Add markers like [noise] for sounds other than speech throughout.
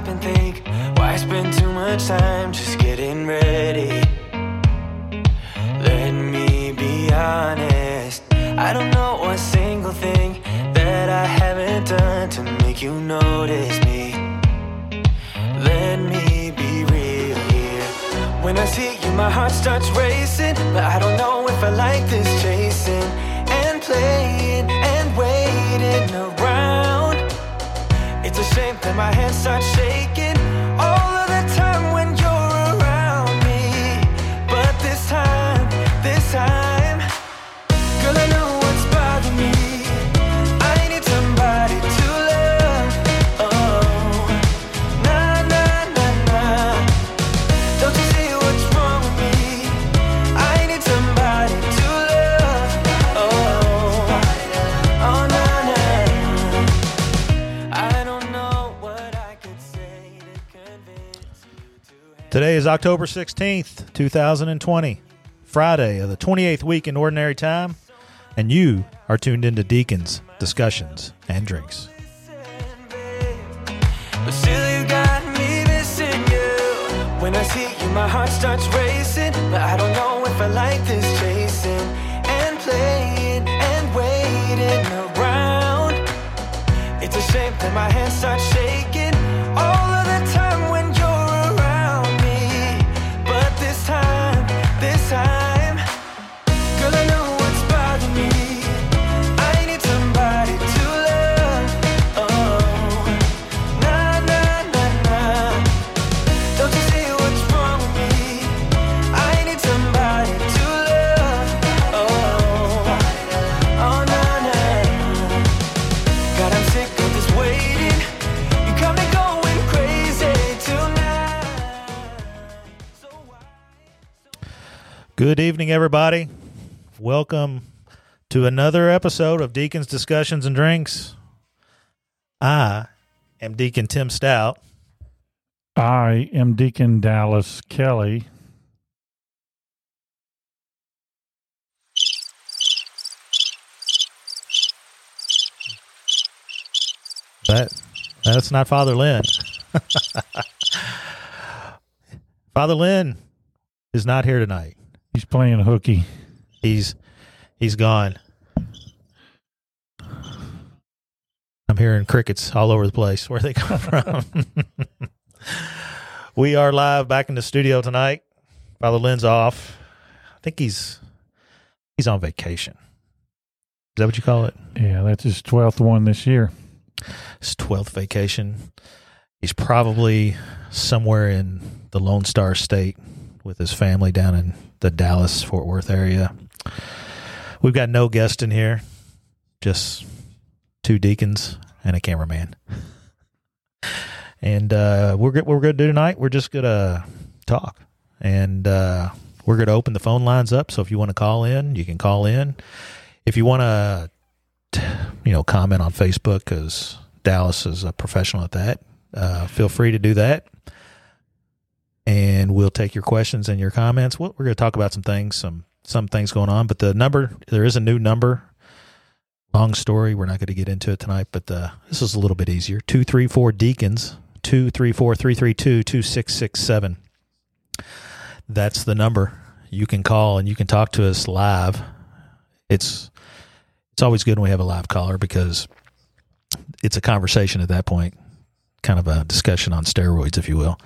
Stop and think why I spend too much time just getting ready? Let me be honest. I don't know a single thing that I haven't done to make you notice me. Let me be real here. When I see you, my heart starts racing. But I don't know if I like this chasing and playing It's a that my hands start shaking Today is October 16th, 2020, Friday of the 28th week in Ordinary Time, and you are tuned into Deacons, Discussions, and Drinks. When I see you, my heart starts racing. But I don't know if I like this chasing and playing and waiting around. It's a shame that my hands start shaking Evening, everybody. Welcome to another episode of Deacons, Discussions, and Drinks. I am Deacon Tim Stout. I am Deacon Dallas Kelly. That that's not Father Lynn. [laughs] Father Lynn is not here tonight. He's playing hooky. He's he's gone. I'm hearing crickets all over the place. Where they come from? [laughs] we are live back in the studio tonight. Father Lynn's off. I think he's he's on vacation. Is that what you call it? Yeah, that's his 12th one this year. His twelfth vacation. He's probably somewhere in the Lone Star State with his family down in the Dallas Fort Worth area. We've got no guest in here, just two deacons and a cameraman. And uh, we're what we're to do tonight. We're just going to talk, and uh, we're going to open the phone lines up. So if you want to call in, you can call in. If you want to you know, comment on Facebook because Dallas is a professional at that. Uh, feel free to do that. And we'll take your questions and your comments. We're going to talk about some things, some some things going on. But the number, there is a new number. Long story. We're not going to get into it tonight, but uh, this is a little bit easier. Two three four deacons. Two three four three three two two six six seven. That's the number. You can call and you can talk to us live. It's it's always good when we have a live caller because it's a conversation at that point, kind of a discussion on steroids, if you will.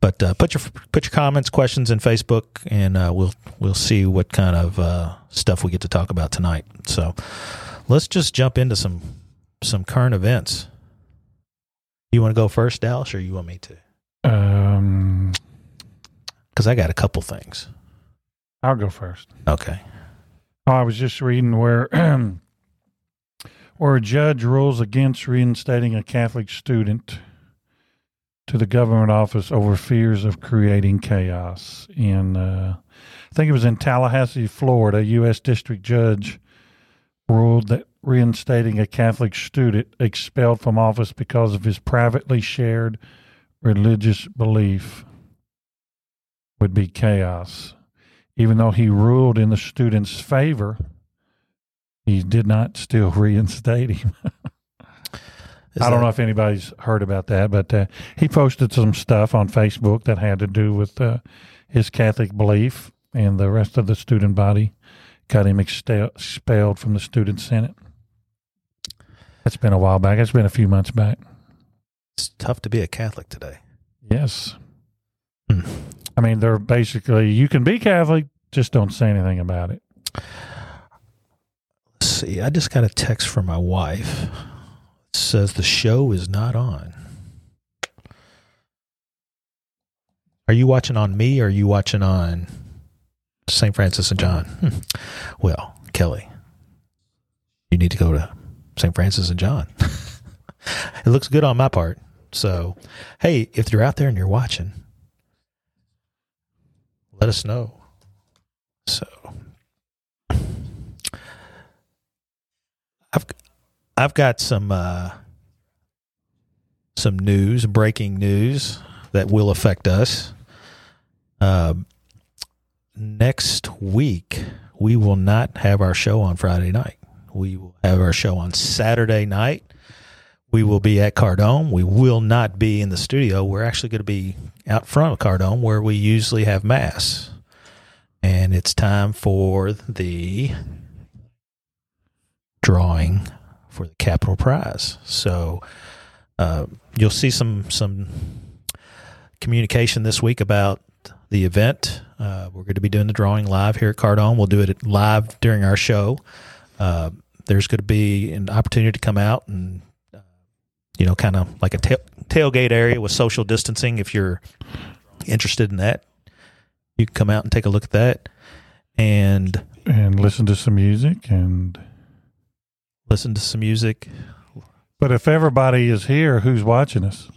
But uh, put your put your comments, questions in Facebook, and uh, we'll we'll see what kind of uh, stuff we get to talk about tonight. So let's just jump into some some current events. You want to go first, Dallas, or you want me to? Um, Because I got a couple things. I'll go first. Okay. Oh, I was just reading where [clears throat] where a judge rules against reinstating a Catholic student to the government office over fears of creating chaos. In uh, I think it was in Tallahassee, Florida, a U.S. district judge ruled that reinstating a Catholic student expelled from office because of his privately shared religious belief would be chaos. Even though he ruled in the student's favor, he did not still [laughs] reinstate him. Is I don't that- know if anybody's heard about that, but uh, he posted some stuff on Facebook that had to do with uh, his Catholic belief, and the rest of the student body got him extel- expelled from the student senate. That's been a while back. It's been a few months back. It's tough to be a Catholic today. Yes. Hmm. I mean, they're basically you can be Catholic, just don't say anything about it. Let's see, I just got a text from my wife. Says the show is not on. Are you watching on me or are you watching on St. Francis and John? Hmm. Well, Kelly, you need to go to St. Francis and John. [laughs] it looks good on my part. So, hey, if you're out there and you're watching, let us know. So, I've I've got some uh, some news, breaking news that will affect us. Um, next week, we will not have our show on Friday night. We will have our show on Saturday night. We will be at Cardome. We will not be in the studio. We're actually going to be out front of Cardome where we usually have mass. And it's time for the drawing for the capital prize. So uh, you'll see some some communication this week about the event. Uh, we're going to be doing the drawing live here at Cardome. We'll do it live during our show. Uh, there's going to be an opportunity to come out and uh, you know kind of like a tail, tailgate area with social distancing if you're interested in that. You can come out and take a look at that and And listen to some music and listen to some music. but if everybody is here, who's watching us?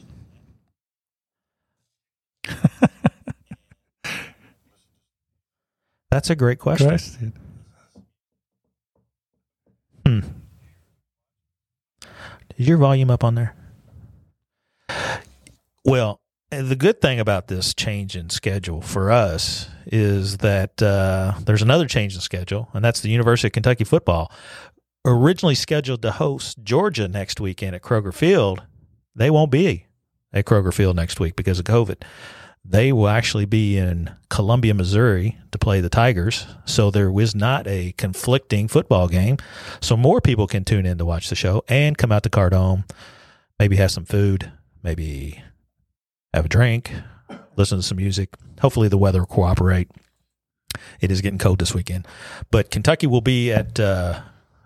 [laughs] That's a great question. Question. Hmm. Is your volume up on there? Well, the good thing about this change in schedule for us is that uh, there's another change in schedule, and that's the University of Kentucky football. Originally scheduled to host Georgia next weekend at Kroger Field, they won't be at Kroger Field next week because of COVID. They will actually be in Columbia, Missouri to play the Tigers. So there was not a conflicting football game. So more people can tune in to watch the show and come out to Cardome, maybe have some food, maybe have a drink, listen to some music. Hopefully the weather will cooperate. It is getting cold this weekend. But Kentucky will be at uh,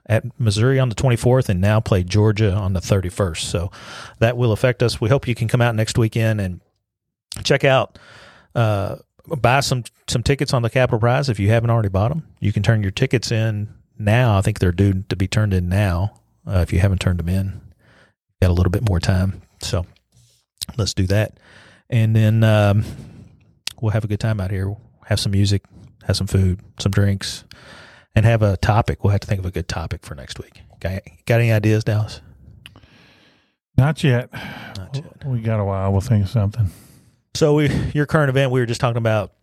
at Missouri on the 24th and now play Georgia on the 31st. So that will affect us. We hope you can come out next weekend and check out uh, buy some some tickets on the Capital Prize if you haven't already bought them. You can turn your tickets in now. I think they're due to be turned in now. Uh, if you haven't turned them in, got a little bit more time. So let's do that, and then um, we'll have a good time out here. Have some music, have some food, some drinks, and have a topic. We'll have to think of a good topic for next week. Got, got any ideas, Dallas? Not yet. Not yet. We got a while. We'll think of something. So we, your current event, we were just talking about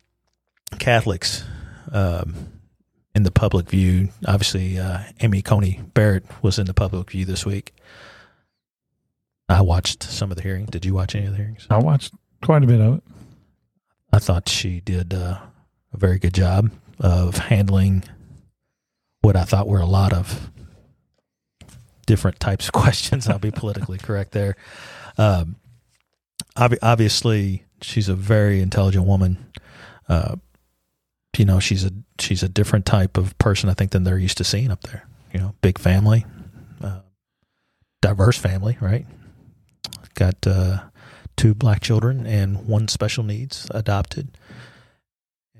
Catholics um, in the public view. Obviously, uh, Amy Coney Barrett was in the public view this week. I watched some of the hearings. Did you watch any of the hearings? I watched quite a bit of it. I thought she did uh, a very good job of handling what I thought were a lot of different types of [laughs] questions. I'll be politically correct there. Um, ob- obviously, she's a very intelligent woman. Uh, you know, she's a she's a different type of person, I think, than they're used to seeing up there. You know, big family, uh, diverse family, right? Got uh, two black children and one special needs adopted.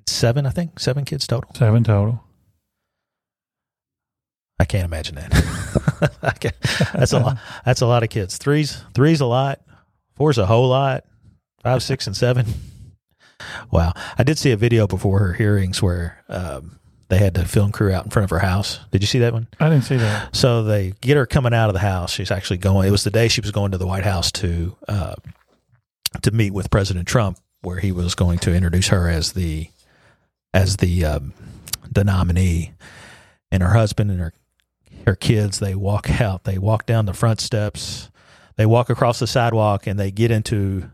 Seven, I think, seven kids total. Seven total. I can't imagine that. [laughs] Can't- that's a lot. That's a lot of kids. Three's three's a lot. Four's a whole lot. Five, six, and seven. Wow. I did see a video before her hearings where um, they had the film crew out in front of her house. Did you see that one? I didn't see that. So they get her coming out of the house. She's actually going. It was the day she was going to the White House to uh, to meet with President Trump, where he was going to introduce her as the as the um, the nominee. And her husband and her her kids they walk out. They walk down the front steps. They walk across the sidewalk and they get into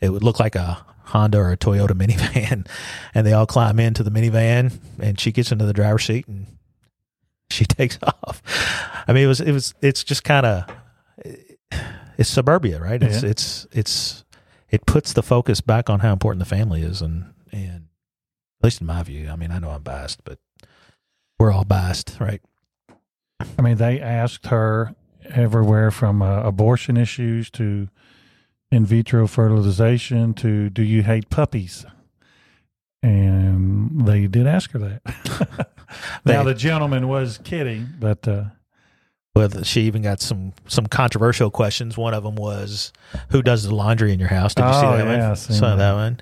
it would look like a Honda or a Toyota [laughs] minivan, and they all climb into the minivan, and she gets into the driver's seat and she [laughs] takes off. I mean, it was it was it's just kind of it's suburbia, right? It's Yeah. it's it's it puts the focus back on how important the family is, and and at least in my view, I mean, I know I'm biased, but we're all biased, right? I mean, they asked her everywhere from uh, abortion issues to in vitro fertilization to do you hate puppies? And they did ask her that. [laughs] now, the gentleman was kidding, but uh, Well, she even got some some controversial questions. One of them was, "Who does the laundry in your house?" Did you see Oh, that yeah, one? Saw that. that one.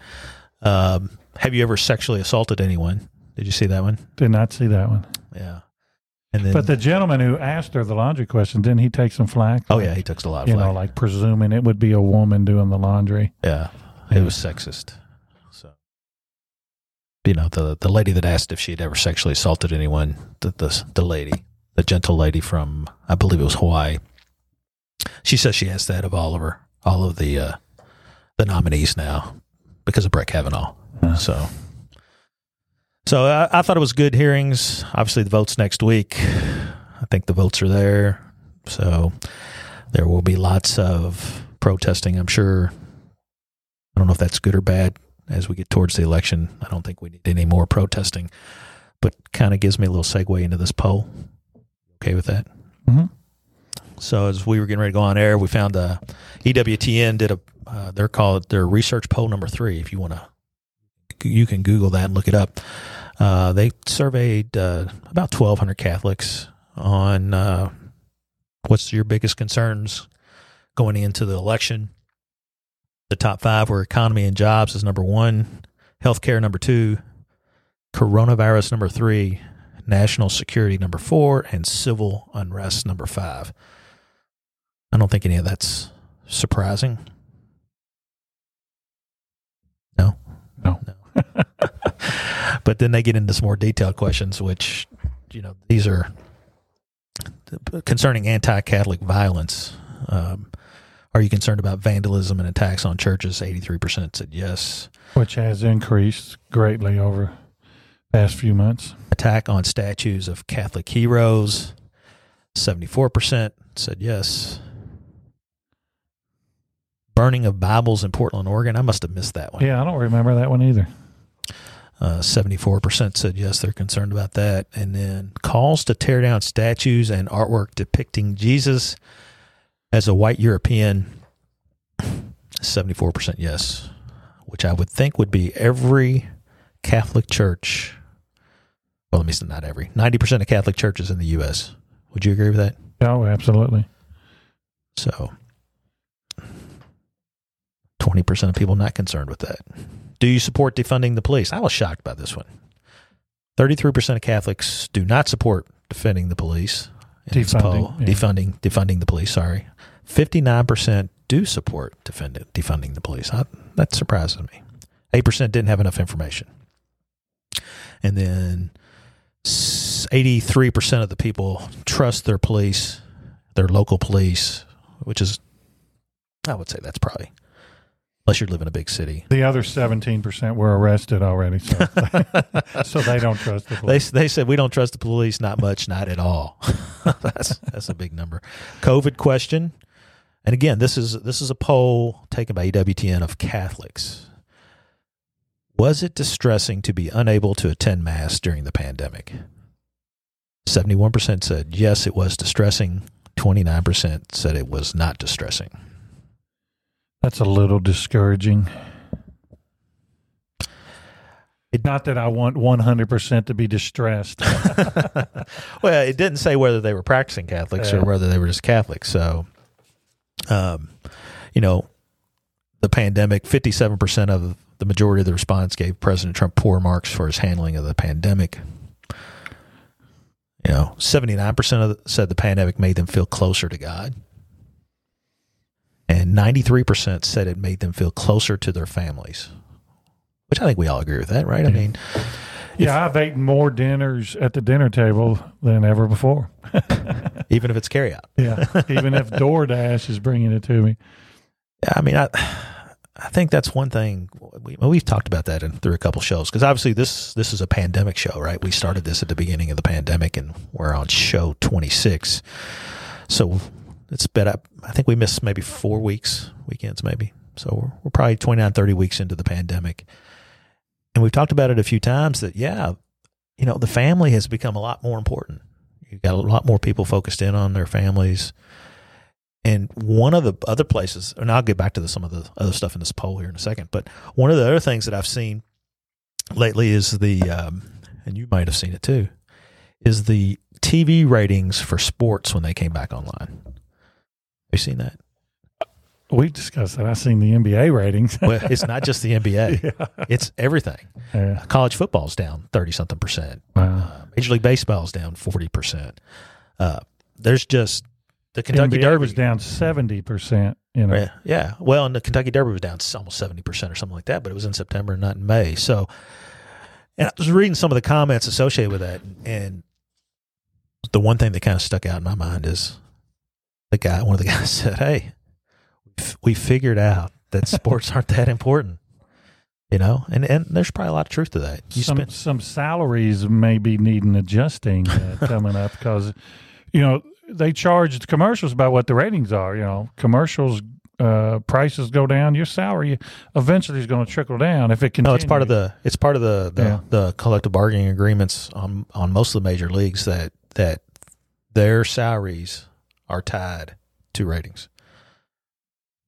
Um, have you ever sexually assaulted anyone? Did you see that one? did not see that one. Yeah. And then, But the gentleman who asked her the laundry question, didn't he take some flack? oh yeah, he took a lot of you flack. know, like presuming it would be a woman doing the laundry. yeah, it was sexist. So, you know, the the lady that asked if she had ever sexually assaulted anyone, the the, the lady, the gentle lady from, I believe it was Hawaii. She says she asked that of all of her, all of the uh, the nominees now because of Brett Kavanaugh. So, so I, I thought it was good hearings. Obviously, the votes next week. I think the votes are there. So there will be lots of protesting. I'm sure. I don't know if that's good or bad as we get towards the election. I don't think we need any more protesting, but kind of gives me a little segue into this poll. Okay with that? Mhm. So as we were getting ready to go on air, we found uh, EWTN did a uh, they're called their research poll number three. If you want to, you can Google that and look it up. Uh, they surveyed uh, about 1,200 Catholics on uh, what's your biggest concerns going into the election. The top five were economy and jobs is number one, healthcare number two, coronavirus number three, national security number four, and civil unrest number five. I don't think any of that's surprising. No. No. No. [laughs] but then they get into some more detailed questions, which, you know, these are concerning anti Catholic violence. Um, are you concerned about vandalism and attacks on churches? 83% said yes. which has increased greatly over past few months. Attack on statues of Catholic heroes? 74% said yes. Burning of Bibles in Portland, Oregon? I must have missed that one. Yeah, I don't remember that one either. Uh, 74% said yes, they're concerned about that. And then calls to tear down statues and artwork depicting Jesus as a white European. 74% yes, which I would think would be every Catholic church. Well, let me say not every. 90% of Catholic churches in the U.S. Would you agree with that? Oh, absolutely. So 20% of people not concerned with that. Do you support defunding the police? I was shocked by this one. 33% of Catholics do not support defending the police. Defunding, yeah. Defunding, defunding the police, sorry. 59% do support defend, defunding the police. I, that surprises me. 8% didn't have enough information. And then 83% of the people trust their police, their local police, which is, I would say that's probably, unless you live in a big city. The other 17% were arrested already, so, [laughs] so they don't trust the They, police. they said we don't trust the police, not much, not at all. [laughs] that's that's a big number. COVID question, and again, this is this is a poll taken by EWTN of Catholics. Was it distressing to be unable to attend mass during the pandemic? Seventy-one percent said yes, it was distressing. Twenty-nine percent said it was not distressing. That's a little discouraging. Not that I want 100% to be distressed. [laughs] well, it didn't say whether they were practicing Catholics or whether they were just Catholics. So, um, you know, the pandemic, 57% of the majority of the response gave President Trump poor marks for his handling of the pandemic. You know, 79% of the, said the pandemic made them feel closer to God. And 93% said it made them feel closer to their families, which I think we all agree with that, right? I mean, Yeah, I've eaten more dinners at the dinner table than ever before. [laughs] even if it's carryout. Yeah, even if DoorDash is bringing it to me. Yeah, I mean, I I think that's one thing we, we've talked about that in, through a couple shows because obviously this this is a pandemic show, right? We started this at the beginning of the pandemic, and we're on show twenty six. So it's been up. I think we missed maybe four weeks, weekends maybe. So we're, we're probably 29, 30 weeks into the pandemic, and we've talked about it a few times that yeah, you know, the family has become a lot more important. You've got a lot more people focused in on their families. And one of the other places, and I'll get back to the, some of the other stuff in this poll here in a second, but one of the other things that I've seen lately is the, um, and you might have seen it too, is the TV ratings for sports when they came back online. You seen that? We've discussed that. I've seen the NBA ratings. [laughs] Well, it's not just the NBA; [laughs] yeah. it's everything. yeah. College football's down thirty something percent. Wow. Uh, Major League Baseball's down forty percent. Uh, there's just the Kentucky NBA Derby was down seventy percent. You know, Yeah, yeah. Well, and the Kentucky Derby was down almost seventy percent or something like that, but it was in September, not in May. So, and I was reading some of the comments associated with that, and the one thing that kind of stuck out in my mind is the guy. One of the [laughs] guys said, "Hey, we figured out that [laughs] sports aren't that important." You know, and and there's probably a lot of truth to that. You some spend, some salaries may be needing adjusting uh, [laughs] coming up because you know they charge the commercials about what the ratings are. You know, commercials uh, prices go down, your salary eventually is going to trickle down if it can. no, it's part of the it's part of the the, Yeah. the collective bargaining agreements on on most of the major leagues that that their salaries are tied to ratings.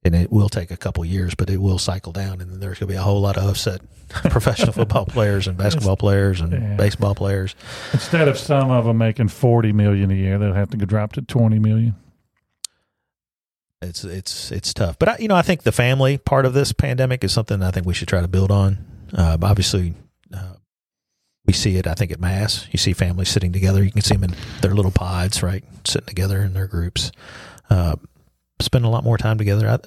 And it will take a couple years, but it will cycle down, and then there's going to be a whole lot of upset [laughs] professional football [laughs] players and basketball players and Yeah. baseball players. instead of some of them making forty million a year, they'll have to go drop to twenty million. It's it's it's tough, but I, you know I think the family part of this pandemic is something I think we should try to build on. Uh, obviously, uh, we see it. I think at mass, you see families sitting together. You can see them in their little pods, right, sitting together in their groups. Uh, spend a lot more time together. I,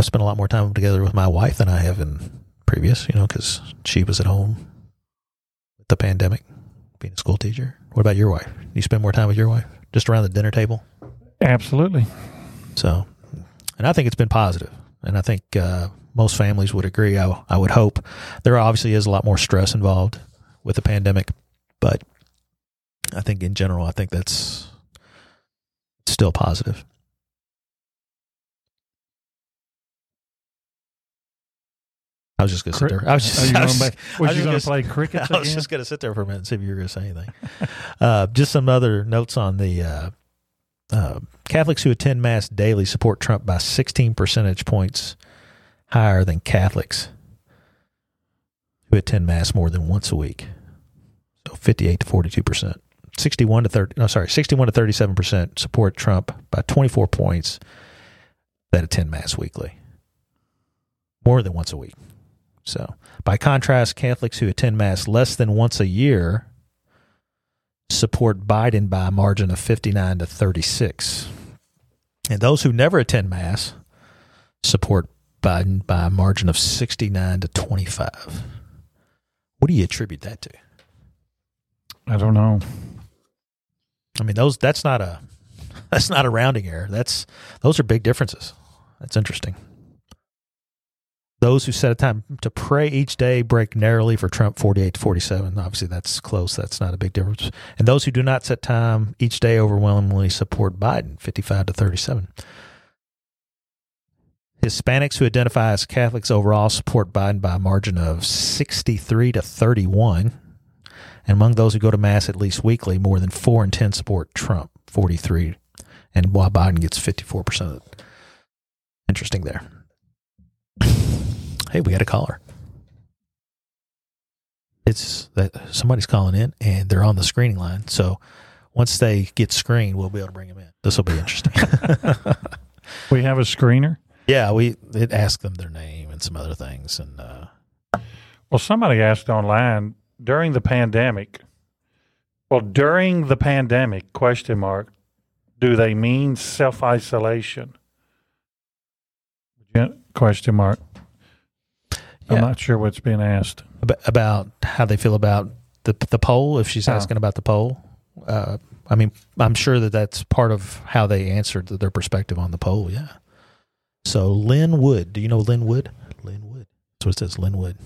I spent a lot more time together with my wife than I have in previous. You know, because she was at home with the pandemic, being a school teacher. What about your wife? Do you spend more time with your wife, just around the dinner table. Absolutely. So, and I think it's been positive, and I think uh, most families would agree. I, I would hope there obviously is a lot more stress involved with the pandemic, but I think in general, I think that's still positive. I was just gonna sit there. I was just, [laughs] I going was just- was you going to play crickets [laughs] I was again? just going to sit there for a minute and see if you were going to say anything. [laughs] uh, just some other notes on the uh, uh, Catholics who attend Mass daily support Trump by 16 percentage points higher than Catholics who attend Mass more than once a week. So 58 to 42 percent. 61 to 30, no, sorry, 61 to 37 percent support Trump by 24 points that attend Mass weekly. More than once a week. So, by contrast, Catholics who attend Mass less than once a year support Biden by a margin of 59 to 36. And those who never attend Mass support Biden by a margin of 69 to 25. What do you attribute that to? I don't know. I mean, those that's not a [laughs] that's not a rounding error. That's those are big differences. That's interesting. Those who set a time to pray each day break narrowly for Trump 48 to 47. Obviously, that's close. That's not a big difference. And those who do not set time each day overwhelmingly support Biden 55 to 37. Hispanics who identify as Catholics overall support Biden by a margin of 63 to 31. And among those who go to Mass at least weekly, more than 4 in 10 support Trump, 43. And while Biden gets 54% of it. Interesting there. hey, we got a caller. It's that somebody's calling in and they're on the screening line. So once they get screened, we'll be able to bring them in. This will be interesting. [laughs] We have a screener. Yeah, we it asked them their name and some other things, and uh, Well, somebody asked online during the pandemic. Well, during the pandemic, question mark, do they mean self isolation? Question mark. I'm Yeah. not sure what's being asked. About how they feel about the the poll. If she's Oh. asking about the poll, uh, I mean, I'm sure that that's part of how they answered their perspective on the poll. Yeah. So Lynn Wood, do you know Lynn Wood? Lynn Wood. That's what it says. Lynn Wood.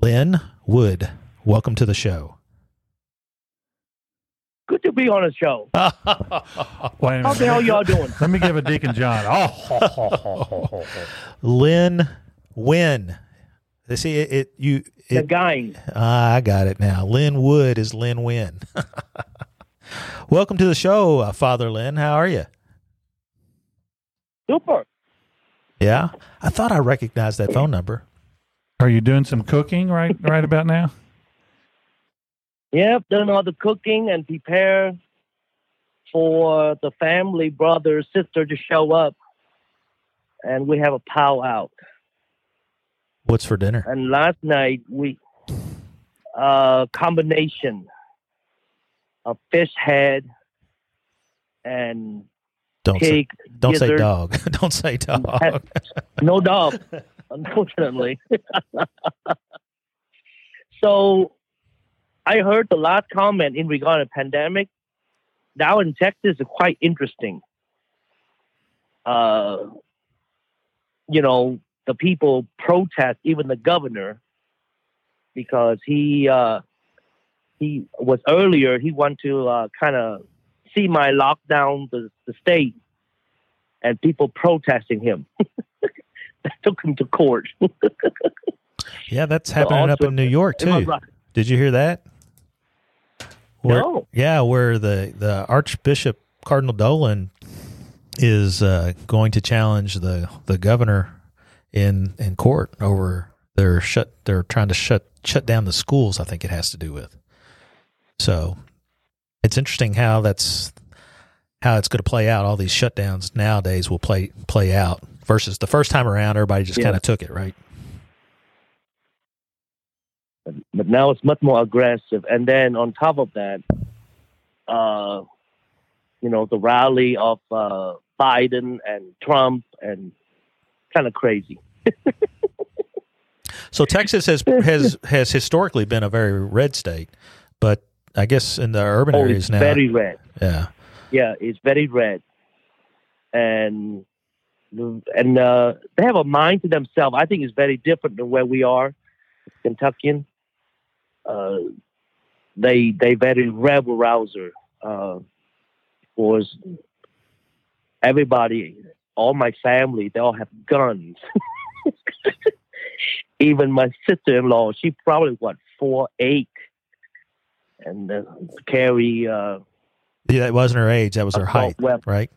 Lynn Wood, welcome to the show. Good to be on the show. [laughs] Wait a How minute. the hell y'all doing? Let me give a Deacon John. Oh, [laughs] Lynn Win. See it, it you The it, guy. ah, I got it now. Lynn Wood is Lynn Win. [laughs] Welcome to the show, uh, Father Lynn. How are you? Super. Yeah, I thought I recognized that phone number. Are you doing some cooking right right about now? [laughs] Yep, doing all the cooking and prepare for the family, brother, sister to show up. And we have a pow out. What's for dinner? And last night we uh combination of fish head and Don't say [laughs] don't say dog. don't say dog. no dog, unfortunately. [laughs] so I heard the last comment in regard to pandemic. Now in Texas is quite interesting. Uh, you know, the people protest, even the governor, because he uh, he was earlier. He wanted to uh, kind of see my lockdown the, the state, and people protesting him. [laughs] took him to court. [laughs] yeah, that's happening up in New York too. Did you hear that? Where, No. Yeah, where the, the Archbishop Cardinal Dolan is uh, going to challenge the, the governor in in court over their shut they're trying to shut shut down the schools, I think it has to do with. So it's interesting how that's how it's going to play out. All these shutdowns nowadays will play play out versus the first time around everybody just Yeah. kind of took it, right? but now it's much more aggressive. And then on top of that, uh, you know, the rally of uh, Biden and Trump and kind of crazy. [laughs] So Texas has has has historically been a very red state, but I guess in the urban Oh, areas it's now, very red. yeah, Yeah, it's very red, and and uh, they have a mind to themselves. I think it's very different than where we are, Kentuckian. Uh, they they very rebel rouser. Uh, was everybody, all my family, they all have guns. [laughs] Even my sister-in-law, she probably what four eight, and uh, carry. Uh, yeah, that wasn't her age; that was her height, weapon. right?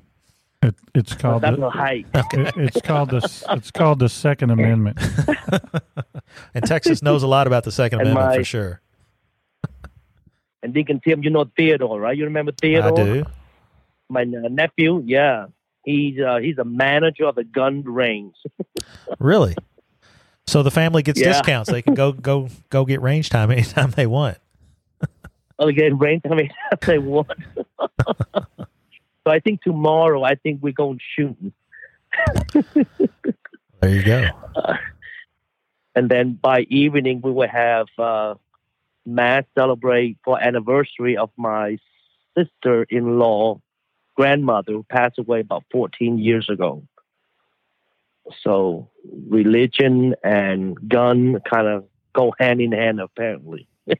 It, it's called That's the, height. [laughs] it- it's called the it's called the Second [laughs] Amendment. and Texas knows a lot about the Second And Amendment my- for sure. And Deacon Tim, you know Theodore, right? You remember Theodore? I Theodore? do. My uh, nephew, yeah. He's uh, he's a manager of the gun range. [laughs] Really? So the family gets Yeah. discounts; they can go go go get range time anytime they want. [laughs] Oh, again, range. I mean, they want. [laughs] so I think tomorrow, I think we're going shooting, There you go. and then by evening we will have uh, mass celebrate for anniversary of my sister-in-law grandmother who passed away about 14 years ago. So religion and gun kind of go hand in hand, apparently. [laughs]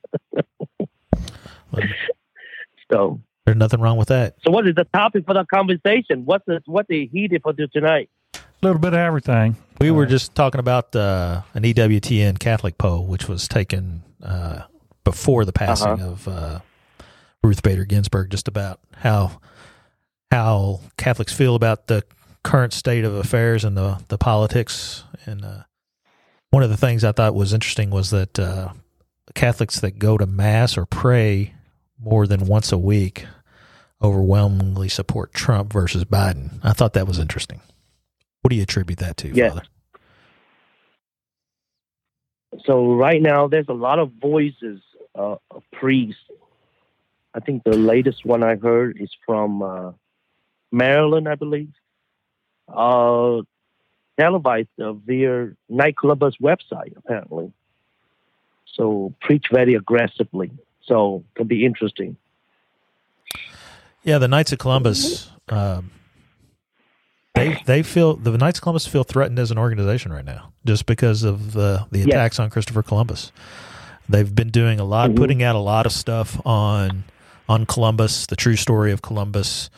so, There's nothing wrong with that. so what is the topic for the conversation? What's the what they heated for tonight? A little bit of everything. We were just talking about uh, an EWTN Catholic poll, which was taken uh, before the passing Uh-huh. of uh, Ruth Bader Ginsburg, just about how how Catholics feel about the current state of affairs and the the politics. And uh, one of the things I thought was interesting was that uh, Catholics that go to mass or pray more than once a week overwhelmingly support Trump versus Biden. I thought that was interesting. What do you attribute that to, Yes. Father? So right now, there's a lot of voices uh, of priests. I think the latest one I heard is from uh, Maryland, I believe. uh, televised uh, via Knight Columbus website apparently. So preach very aggressively. So it can be interesting. Yeah, the Knights of Columbus. Um, they they feel the Knights of Columbus feel threatened as an organization right now, just because of the the Yes. attacks on Christopher Columbus. They've been doing a lot, Mhm. putting out a lot of stuff on on Columbus, the true story of Columbus.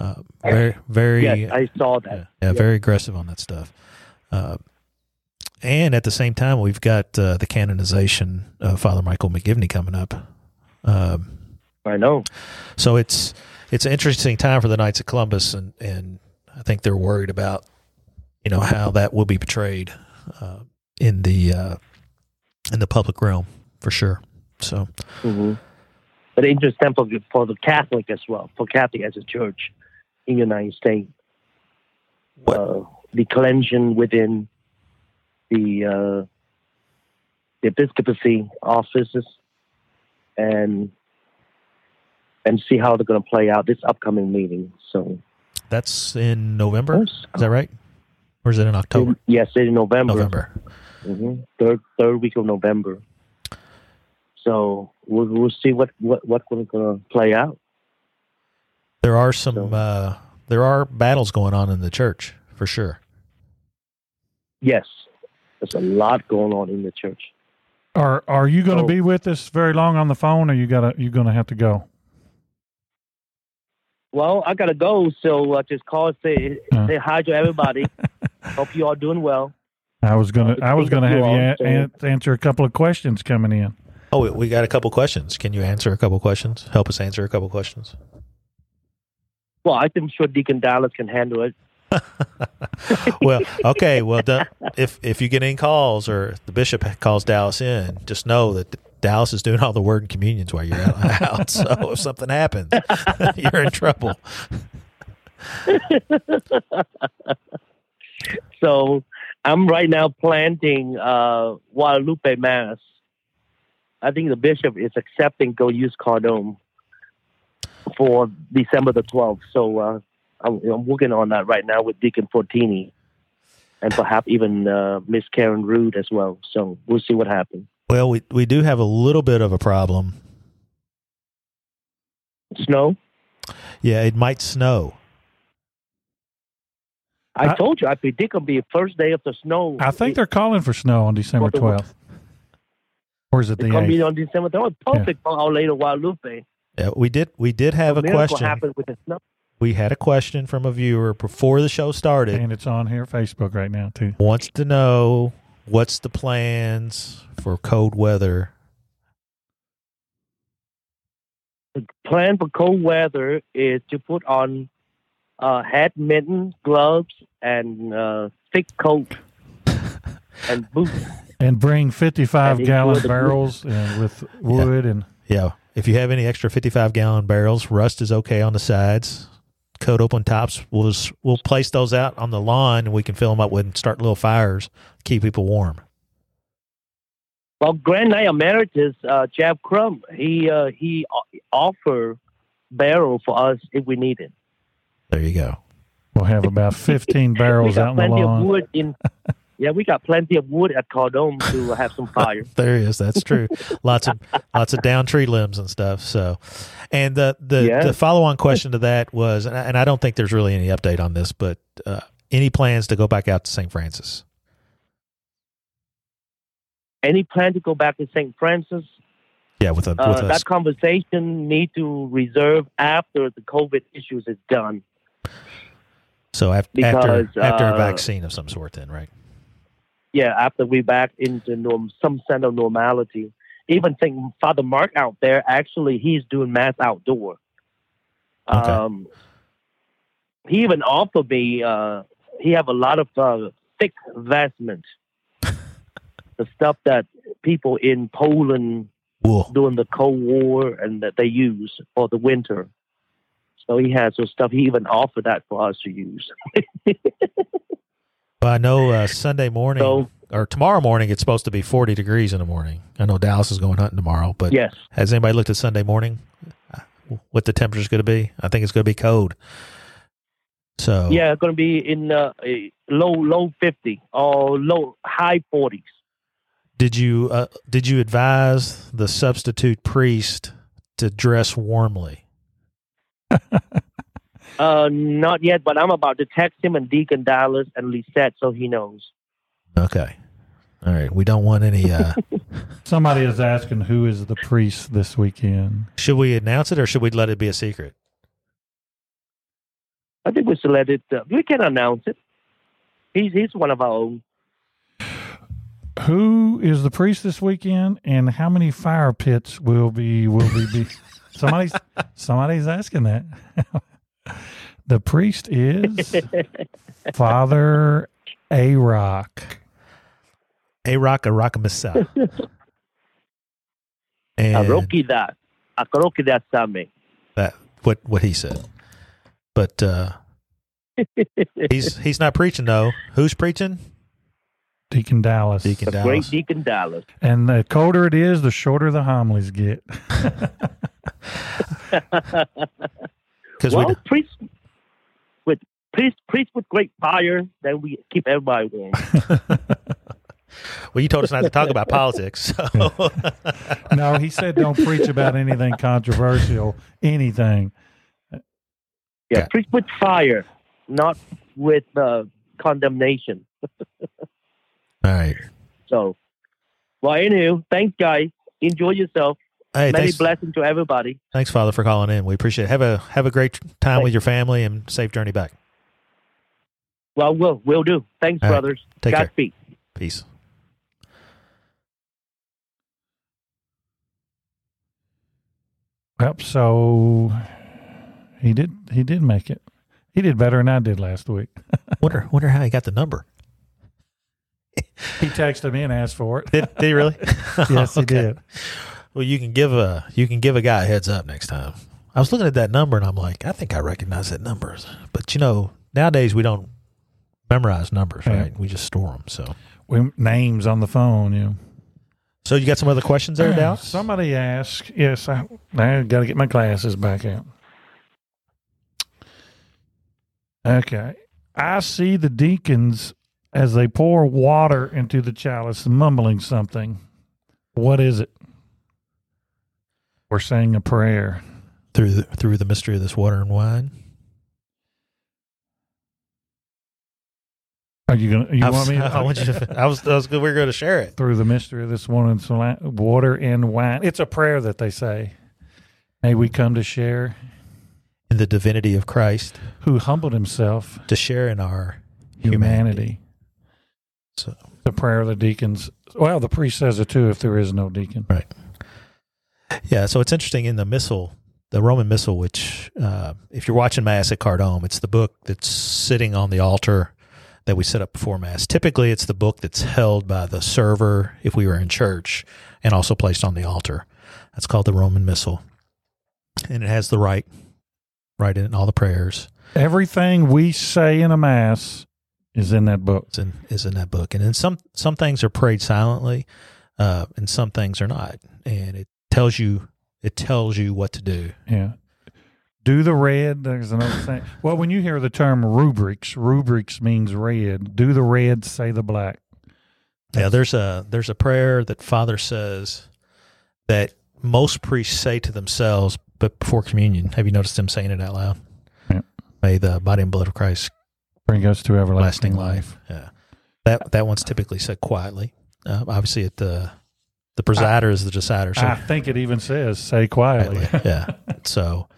Uh, very very Yes, I saw that. yeah, yeah, very aggressive on that stuff. Uh, and at the same time, we've got uh, the canonization of Father Michael McGivney coming up. Um, I know. so it's it's an interesting time for the Knights of Columbus, and and I think they're worried about you know how that will be portrayed uh, in the uh, in the public realm for sure. So hmm But interesting for, for the Catholic as well, for Catholic as a church in the United States. Uh, the cleansing within the uh, the episcopacy offices and and see how they're going to play out this upcoming meeting. So that's in November. Is that right? Or is it in October? yes, it's in November. November. hmm Third third week of November. So we'll, we'll see what what what's going to play out. There are some So- uh, there are battles going on in the church for sure. Yes, there's a lot going on in the church. Are are you going to Oh. be with us very long on the phone, or you gotta you going to have to go? Well, I gotta go, so uh, just call and say Uh. say hi to everybody. [laughs] Hope you all doing well. I was gonna Uh, I was gonna have you all, a- so- an- answer a couple of questions coming in. Oh, we- we got a couple questions. Can you answer a couple questions? Help us answer a couple questions. Well, I'm sure Deacon Dallas can handle it. [laughs] well, okay. Well, the, if if you get any calls or the bishop calls Dallas in, just know that Dallas is doing all the word and communions while you're out. [laughs] out. So if something happens, [laughs] you're in trouble. So I'm right now planting uh, Guadalupe Mass. I think the bishop is accepting go use Cardome for December the 12th. So uh, I'm, I'm working on that right now with Deacon Fortini and perhaps even uh, Miss Karen Rood as well. So we'll see what happens. Well, we we do have a little bit of a problem. Snow? Yeah, it might snow. I I- told you, I predict it'll be the first day of the snow. I think they're calling for snow on December twelfth, or is it it's the going to be on December. That was perfect for Our Lady Guadalupe. Yeah, we did we did have a miracle question. with snow. We had a question from a viewer before the show started. And it's on here, Facebook right now too. Wants to know what's the plans for cold weather. The plan for cold weather is to put on uh, hat, mitten, gloves, and uh, thick coat and boots. And bring fifty-five And gallon barrels and with wood and Yeah, if you have any extra 55 gallon barrels, rust is okay on the sides. Coat open tops. We'll just, we'll place those out on the lawn and we can fill them up with and start little fires, keep people warm. Well, Grand Knight Emeritus uh, Jeff Crum, he uh, he o- offer barrel for us if we need it. There you go. we'll have about fifteen [laughs] we barrels got out in the plenty of lawn. wood in. [laughs] Yeah, we got plenty of wood at Cardome to [laughs] have some fire. there is. That's true. [laughs] lots of lots of down tree limbs and stuff. So, and the the, Yeah. the follow on question to that was, and I, and I don't think there's really any update on this, but uh, any plans to go back out to St. Francis? Any plan to go back to St. Francis? Yeah, with a with Uh, a that conversation need to reserve after the COVID issues is done. so after because, after after a uh, vaccine of some sort, then right? Yeah, after we back into norm, some sense of normality. Even think Father Mark out there. Actually, he's doing mass outdoor. Okay. Um, he even offered me. Uh, he have a lot of uh, thick vestment, [laughs] the stuff that people in Poland Wool. during the Cold War and that they use for the winter. So he has some stuff. He even offered that for us to use. [laughs] Well, I know uh, Sunday morning So or tomorrow morning it's supposed to be 40 degrees in the morning. I know Dallas is going hunting tomorrow, but yes, has anybody looked at Sunday morning? What the temperature's going to be? I think it's going to be cold. So Yeah, it's going to be in uh, low low fifty or low high forties. did you uh, did you advise the substitute priest to dress warmly? [laughs] Uh, not yet, but I'm about to text him and Deacon Dallas and Lisette so he knows. Okay. All right. We don't want any. Uh, [laughs] Somebody is asking who is the priest this weekend. should we announce it or should we let it be a secret? I think we should let it. Uh, we can announce it. He's he's one of our own. Who is the priest this weekend, and how many fire pits will be will we be? [laughs] Somebody's somebody's asking that. [laughs] the priest is [laughs] Father A Rock. [laughs] A rock, a rock, a missa. and Aroki that. Akaroki that Same. that what what he said. But uh, [laughs] he's he's not preaching though. Who's preaching? Deacon Dallas. Deacon The Dallas. great Deacon Dallas. And the colder it is, the shorter the homilies get. Because well, we preach with preach preach with great fire, then we keep everybody warm. [laughs] well, you told us not to talk about politics. So. [laughs] no, he said don't preach about anything controversial, anything. Yeah, Okay. preach with fire, not with uh, condemnation. All right. So, well, anywho, thanks, guys. Enjoy yourself. Hey, Many thanks, blessings to everybody. thanks, Father, for calling in. We appreciate it. Have a have a great time with your family and safe journey back. Well, we'll we'll do. Thanks, All right. brothers. Take care. Godspeed. Peace. Yep. So he did. He did make it. He did better than I did last week. [laughs] Wonder wonder how he got the number. He texted me and asked for it. Did, did he really? [laughs] Yes, he [laughs] did. Well, you can give a you can give a guy a heads up next time. I was looking at that number and I'm like, I think I recognize that number. But you know, nowadays we don't memorize numbers, Yeah. right? We just store them. So, We, names on the phone. You know. so you got some other questions there, Dallas? Somebody asked. Yes, I, I got to get my glasses back out. Okay. I see the deacons as they pour water into the chalice, mumbling something. What is it? We're saying a prayer. through the, through the mystery of this water and wine. Are you gonna? You I, want was, me? To, [laughs] I want you to. [laughs] I was. I was good. We are going to share it. through the mystery of this one and water and wine. It's a prayer that they say. May we come to share In the divinity of Christ, who humbled himself, to share in our humanity. So, The prayer of the deacons. Well, the priest says it too if there is no deacon. Yeah. So it's interesting in the missal, the Roman missal, which, uh, if you're watching Mass at Cardome, it's the book that's sitting on the altar that we set up before Mass. Typically, it's the book that's held by the server if we were in church and also placed on the altar. That's called the Roman Missal. And it has the right, right in all the prayers. Everything we say in a mass is in that book. in is in that book. And then some some things are prayed silently, uh, and some things are not. And it tells you it tells you what to do. Yeah. Do the red. There's another thing. Well, when you hear the term rubrics, rubrics means red. Do the red, say the black. Yeah, there's a there's a prayer that Father says that most priests say to themselves, but before communion. Have you noticed them saying it out loud? Yeah. May the body and blood of Christ Bring us to everlasting life. life. Yeah, that that one's typically said quietly. Uh, obviously, at the the presider is the decider. So I think it even says, say quietly. yeah. [laughs] So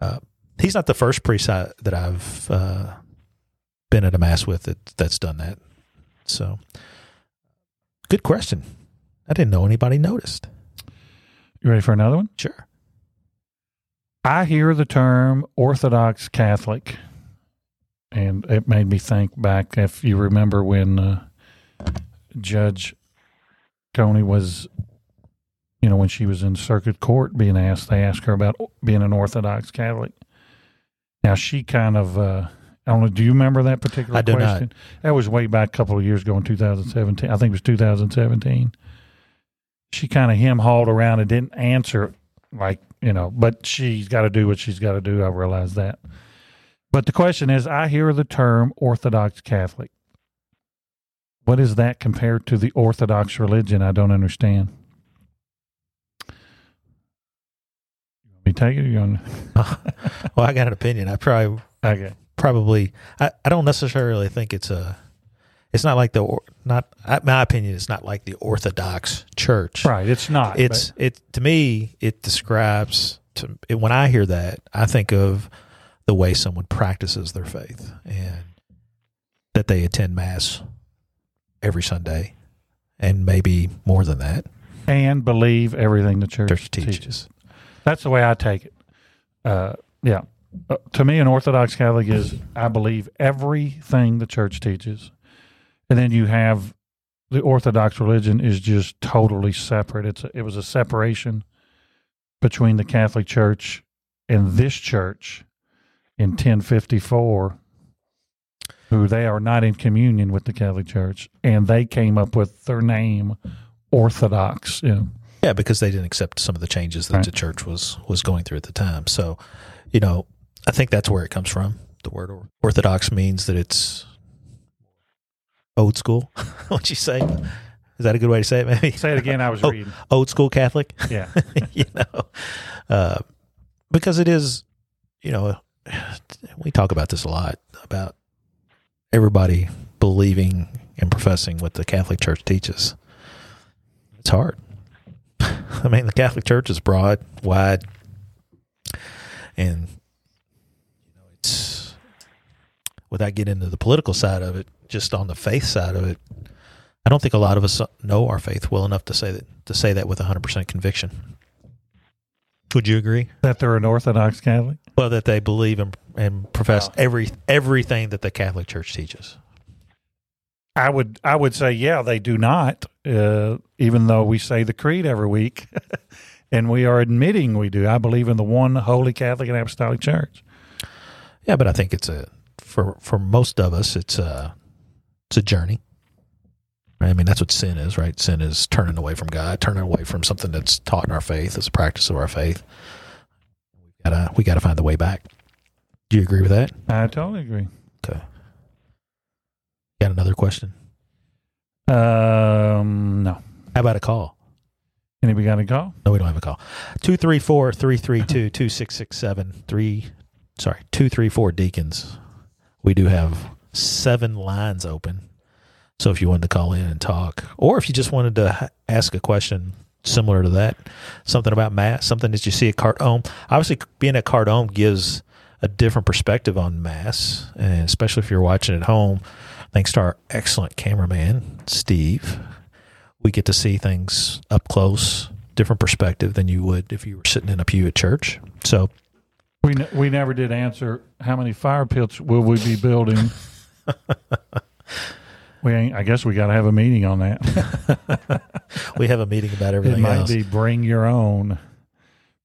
uh, he's not the first priest I, that I've uh, been at a mass with that, that's done that. So good question. I didn't know anybody noticed. You ready for another one? Sure. I hear the term Orthodox Catholic, and it made me think back. If you remember when uh, Judge Coney was, you know, when she was in circuit court being asked, they asked her about being an Orthodox Catholic. Now she kind of, uh, I don't know. Do you remember that particular I do not. question? That was way back a couple of years ago in 2017. I think it was 2017. She kind of hem hauled around and didn't answer like you know, but she's got to do what she's got to do. I realize that. But the question is, I hear the term Orthodox Catholic. What is that compared to the Orthodox religion? I don't understand. You want me to take it? You want [laughs] Well, I got an opinion. I probably [laughs] okay. probably I, I don't necessarily think it's a it's not like the not my opinion it's not like the orthodox church Right. It's not. it's it to me it describes to it, when i hear that i think of the way someone practices their faith and that they attend mass every sunday and maybe more than that and believe everything the church, church teaches. teaches That's the way I take it. Uh, yeah. Uh, to me, an Orthodox Catholic is I believe everything the church teaches. And then you have the Orthodox religion is just totally separate. It's a, it was a separation between the Catholic Church and this church in 1054 who they are not in communion with the Catholic Church and they came up with their name Orthodox, you know. Yeah, because they didn't accept some of the changes that Right. the church was was going through at the time. So, you know, I think that's where it comes from. The word orthodox means that it's old school. [laughs] What'd you say? Is that a good way to say it? Maybe Say it again, I was [laughs] Oh. reading. old school Catholic. [laughs] Yeah. you know, uh, because it is. You know, [sighs] we talk about this a lot about everybody believing and professing what the Catholic Church teaches. It's hard. [laughs] I mean, the Catholic Church is broad, wide, and you know, it's without getting into the political side of it, just on the faith side of it. I don't think a lot of us know our faith well enough to say that to say that with 100% conviction. Would you agree? that they're an Orthodox Catholic? Well, that they believe and, and profess Wow. every everything that the Catholic Church teaches. I would I would say yeah, they do not. Uh, even though we say the creed every week, [laughs] and we are admitting we do. I believe in the one holy Catholic and Apostolic Church. Yeah, but I think it's a for for most of us, it's a it's a journey. I mean, that's what sin is, right? Sin is turning away from God, turning away from something that's taught in our faith, as a practice of our faith. We gotta we gotta find the way back. Do you agree with that? I totally agree. Okay. Got another question? Um, no. How about a call? Anybody got a call? No, we don't have a call. 234 332 2667. Three, sorry, 234 Deacons. We do have seven lines open. So if you wanted to call in and talk, or if you just wanted to ask a question similar to that, something about Mass, something that you see at Cardome. Obviously, being at Cardome gives a different perspective on Mass, and especially if you're watching at home. Thanks to our excellent cameraman, Steve, we get to see things up close, different perspective than you would if you were sitting in a pew at church. So, We we never did answer how many fire pits will we be building. [laughs] we ain't, I guess we got to have a meeting on that. [laughs] we have a meeting about everything. it might else. be bring your own,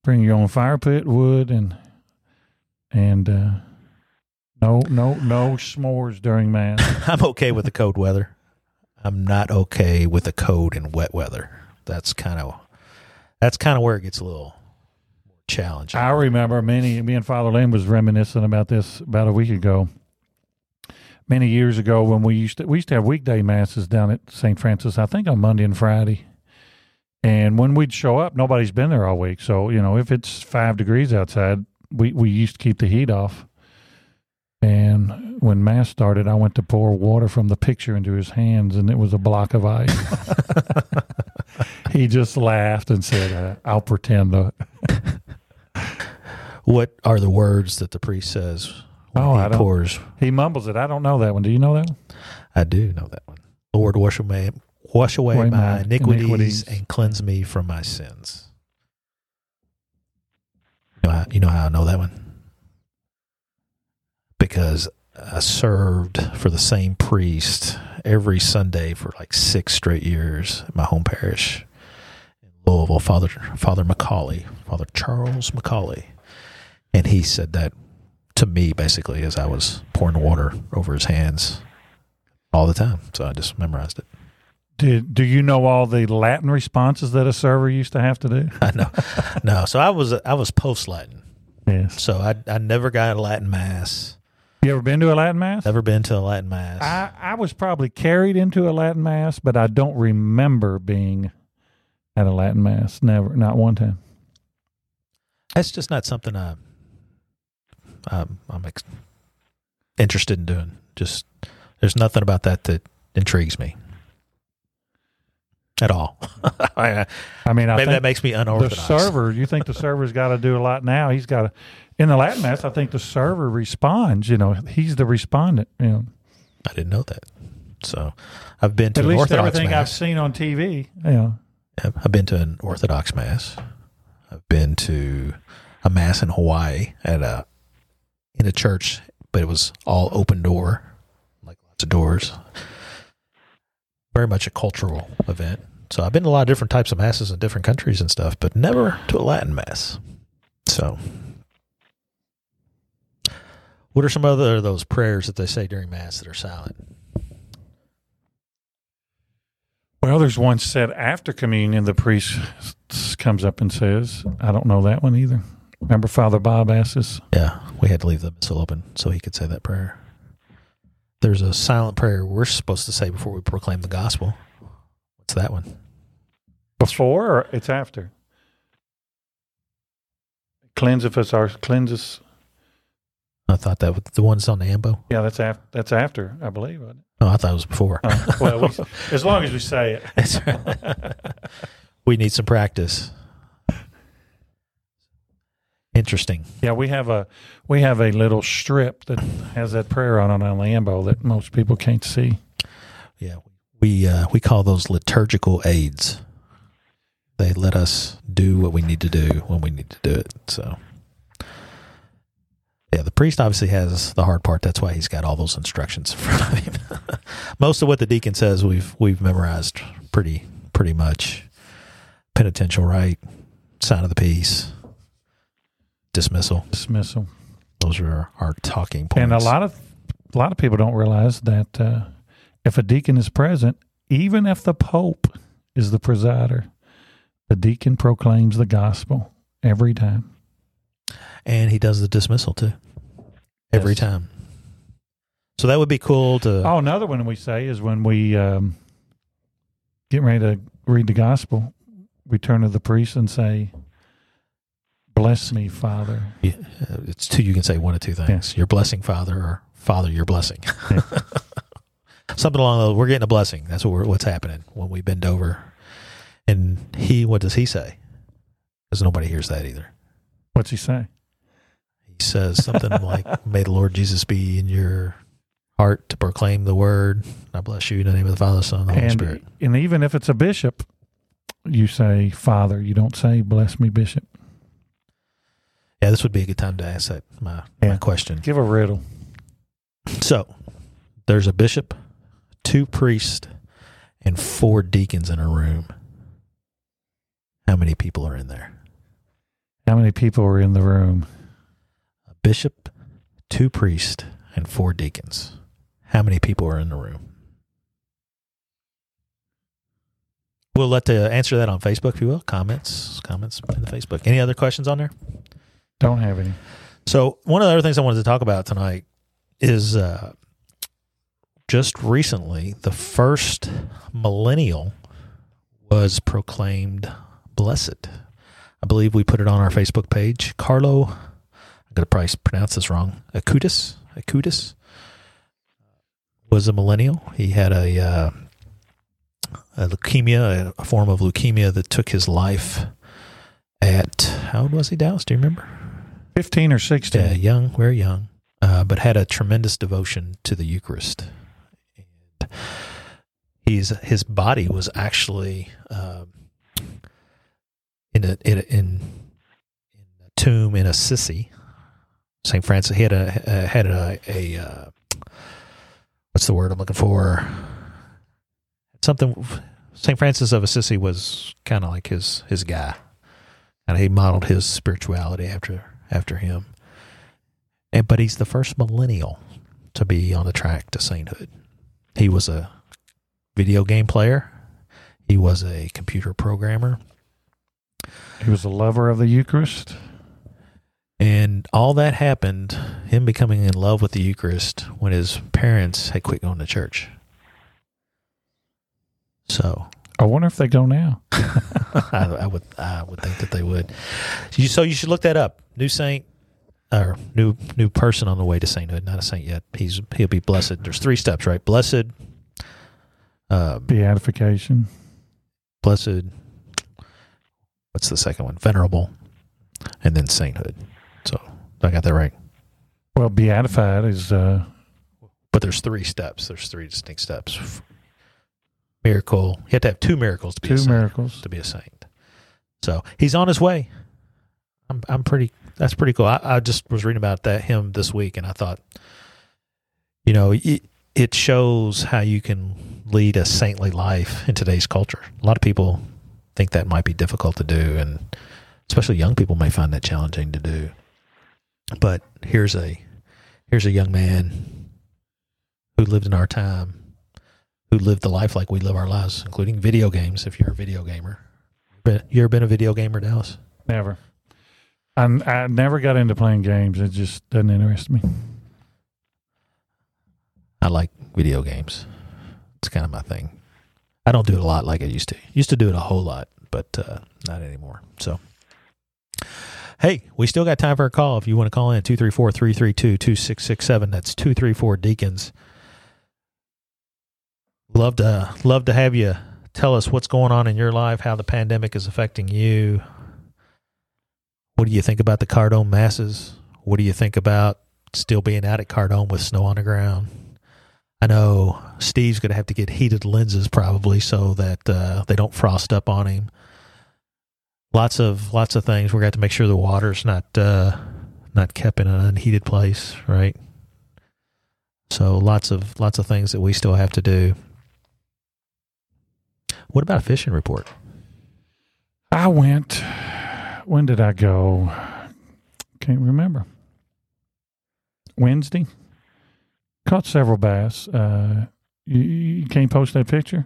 bring your own fire pit wood and and uh, no no no s'mores during mass. [laughs] I'm okay with the cold weather. I'm not okay with the cold and wet weather. That's kind of that's kind of where it gets a little challenging. I remember many. Me and Father Lynn was reminiscing about this about a week ago. Many years ago, when we used to we used to have weekday masses down at St. Francis, I think on Monday and Friday. And when we'd show up, nobody's been there all week. So you know, if it's five degrees outside, we we used to keep the heat off. And when mass started, I went to pour water from the picture into his hands, and it was a block of ice. [laughs] he just laughed and said, uh, "I'll pretend." To, [laughs] what are the words that the priest says when Oh, he I pours? He mumbles it. I don't know that one. Do you know that one? I do know that one. Lord, wash away, wash away Away my, my iniquities, iniquities. and cleanse me from my sins. You know, how, you know how I know that one? Because I served for the same priest every Sunday for like six straight years in my home parish in Louisville. Father Father Macaulay, Father Charles Macaulay, and he said that to me basically as I was pouring water over his hands all the time. So I just memorized it. Did do you know all the Latin responses that a server used to have to do? [laughs] I know. no, so I was I was post Latin. Yes. So I I never got a Latin mass. You ever been to a Latin mass? Never been to a Latin mass. I, I was probably carried into a Latin mass, but I don't remember being at a Latin mass. Never, not one time. That's just not something I, I'm, I'm ex- interested in doing. Just there's nothing about that that intrigues me at all. [laughs] I, mean, I maybe think that makes me unorthodox. the server. You think the server's got to do a lot now? He's got to. In the Latin mass, I think the server responds. You know, he's the respondent. You know, I didn't know that. So I've been to at an least Orthodox everything I've seen on TV. I've I've been to an Orthodox mass. I've been to a mass in Hawaii at a in a church, but it was all open door, like lots of doors. Very much a cultural event. So I've been to a lot of different types of masses in different countries and stuff, but never to a Latin mass. So, what are some other of those prayers that they say during mass that are silent? well, there's one said after communion. The priest comes up and says, "I don't know that one either." Remember, Father Bob asked us. Yeah, we had to leave the missal open so he could say that prayer. There's a silent prayer we're supposed to say before we proclaim the gospel. What's that one? Before or it's after? Cleanseth us our cleanses. I thought that was the one's on the ambo. Yeah, that's after. That's after, I believe. Oh, I thought it was before. Uh, well, we, [laughs] as long as we say it. [laughs] We need some practice. Interesting. Yeah, we have a we have a little strip that has that prayer on it on Lambo that most people can't see. Yeah, we uh, we call those liturgical aids. They let us do what we need to do when we need to do it. So, yeah, the priest obviously has the hard part. That's why he's got all those instructions in front of him. [laughs] Most of what the deacon says, we've we've memorized pretty pretty much. Penitential rite, sign of the peace, dismissal. Dismissal. Those are our, talking points. And a lot of a lot of people don't realize that uh, if a deacon is present, even if the pope is the presider, the deacon proclaims the gospel every time. and he does the dismissal too every Yes. time. So that would be cool to. Oh, another one we say is when we um, get ready to read the gospel, we turn to the priest and say, "Bless me, Father." Yeah, uh, it's two. You can say one of two things: your blessing, Father, or Father, your blessing. [laughs] Yeah. [laughs] Something along those. We're getting a blessing. That's what we're, what's happening when we bend over. And he, what does he say? Because nobody hears that either. What's he say? He says something [laughs] like, "May the Lord Jesus be in your heart to proclaim the word. I bless you in the name of the Father, Son, and the Holy and Spirit." and even if it's a bishop, you say Father. You don't say Bless me, Bishop. Yeah, this would be a good time to ask that my, my question. Give a riddle. So there's a bishop, two priests, and four deacons in a room. How many people are in there? How many people are in the room? A bishop, two priests, and four deacons. How many people are in the room? We'll let the answer that on Facebook, if you will. Comments, comments in the Facebook. Any other questions on there? Don't have any. So one of the other things I wanted to talk about tonight is uh, just recently the first millennial was proclaimed blessed. I believe we put it on our Facebook page. Carlo, I'm going to probably pronounce this wrong. Acutis, Acutis was a millennial. He had a, uh, a leukemia, a form of leukemia that took his life at how old was he, Dallas? Do you remember? Fifteen or sixteen. Yeah, young, very young, uh, but had a tremendous devotion to the Eucharist. And he's his body was actually um, in a in a, in, a tomb in Assisi. Saint Francis he had a uh, had a, a uh, what's the word I'm looking for? Something. Saint Francis of Assisi was kind of like his his guy, and he modeled his spirituality after after him. And but he's the first millennial to be on the track to sainthood. He was a video game player. He was a computer programmer. He was a lover of the Eucharist. And all that happened, him becoming in love with the Eucharist when his parents had quit going to church. So I wonder if they go now. [laughs] I, I would I would think that they would. You, so you should look that up. New saint or new new person on the way to sainthood. Not a saint yet. He's he'll be blessed. There's three steps, right? Blessed, uh, Beatification. blessed. What's the second one? Venerable, and then sainthood. So I got that right. Well, beatified is uh, But there's three steps. There's three distinct steps. Miracle. You have to have two miracles to be a two saint. miracles. to be a saint. So he's on his way. I'm I'm pretty that's pretty cool. I, I just was reading about that him this week and I thought, you know, it, it shows how you can lead a saintly life in today's culture. A lot of people think that might be difficult to do and especially young people may find that challenging to do. But here's a here's a young man who lived in our time who lived the life like we live our lives, including video games. If you're a video gamer, you ever been a video gamer, Dallas? Never. I, I never got into playing games. It just doesn't interest me. I like video games. It's kind of my thing. I don't do it a lot like I used to. Used to do it a whole lot, but uh, not anymore. So, hey, we still got time for a call. If you want to call in, 234 332 2667. That's 234 Deacons. Love to, love to have you tell us what's going on in your life, how the pandemic is affecting you. What do you think about the Cardome masses? What do you think about still being out at Cardome with snow on the ground? I know Steve's going to have to get heated lenses probably so that uh, they don't frost up on him. Lots of lots of things. We're going to to make sure the water's not uh, not kept in an unheated place, right? So lots of lots of things that we still have to do. What about a fishing report? I went. When did I go? Can't remember. Wednesday. Caught several bass. Uh, you, you can't post that picture.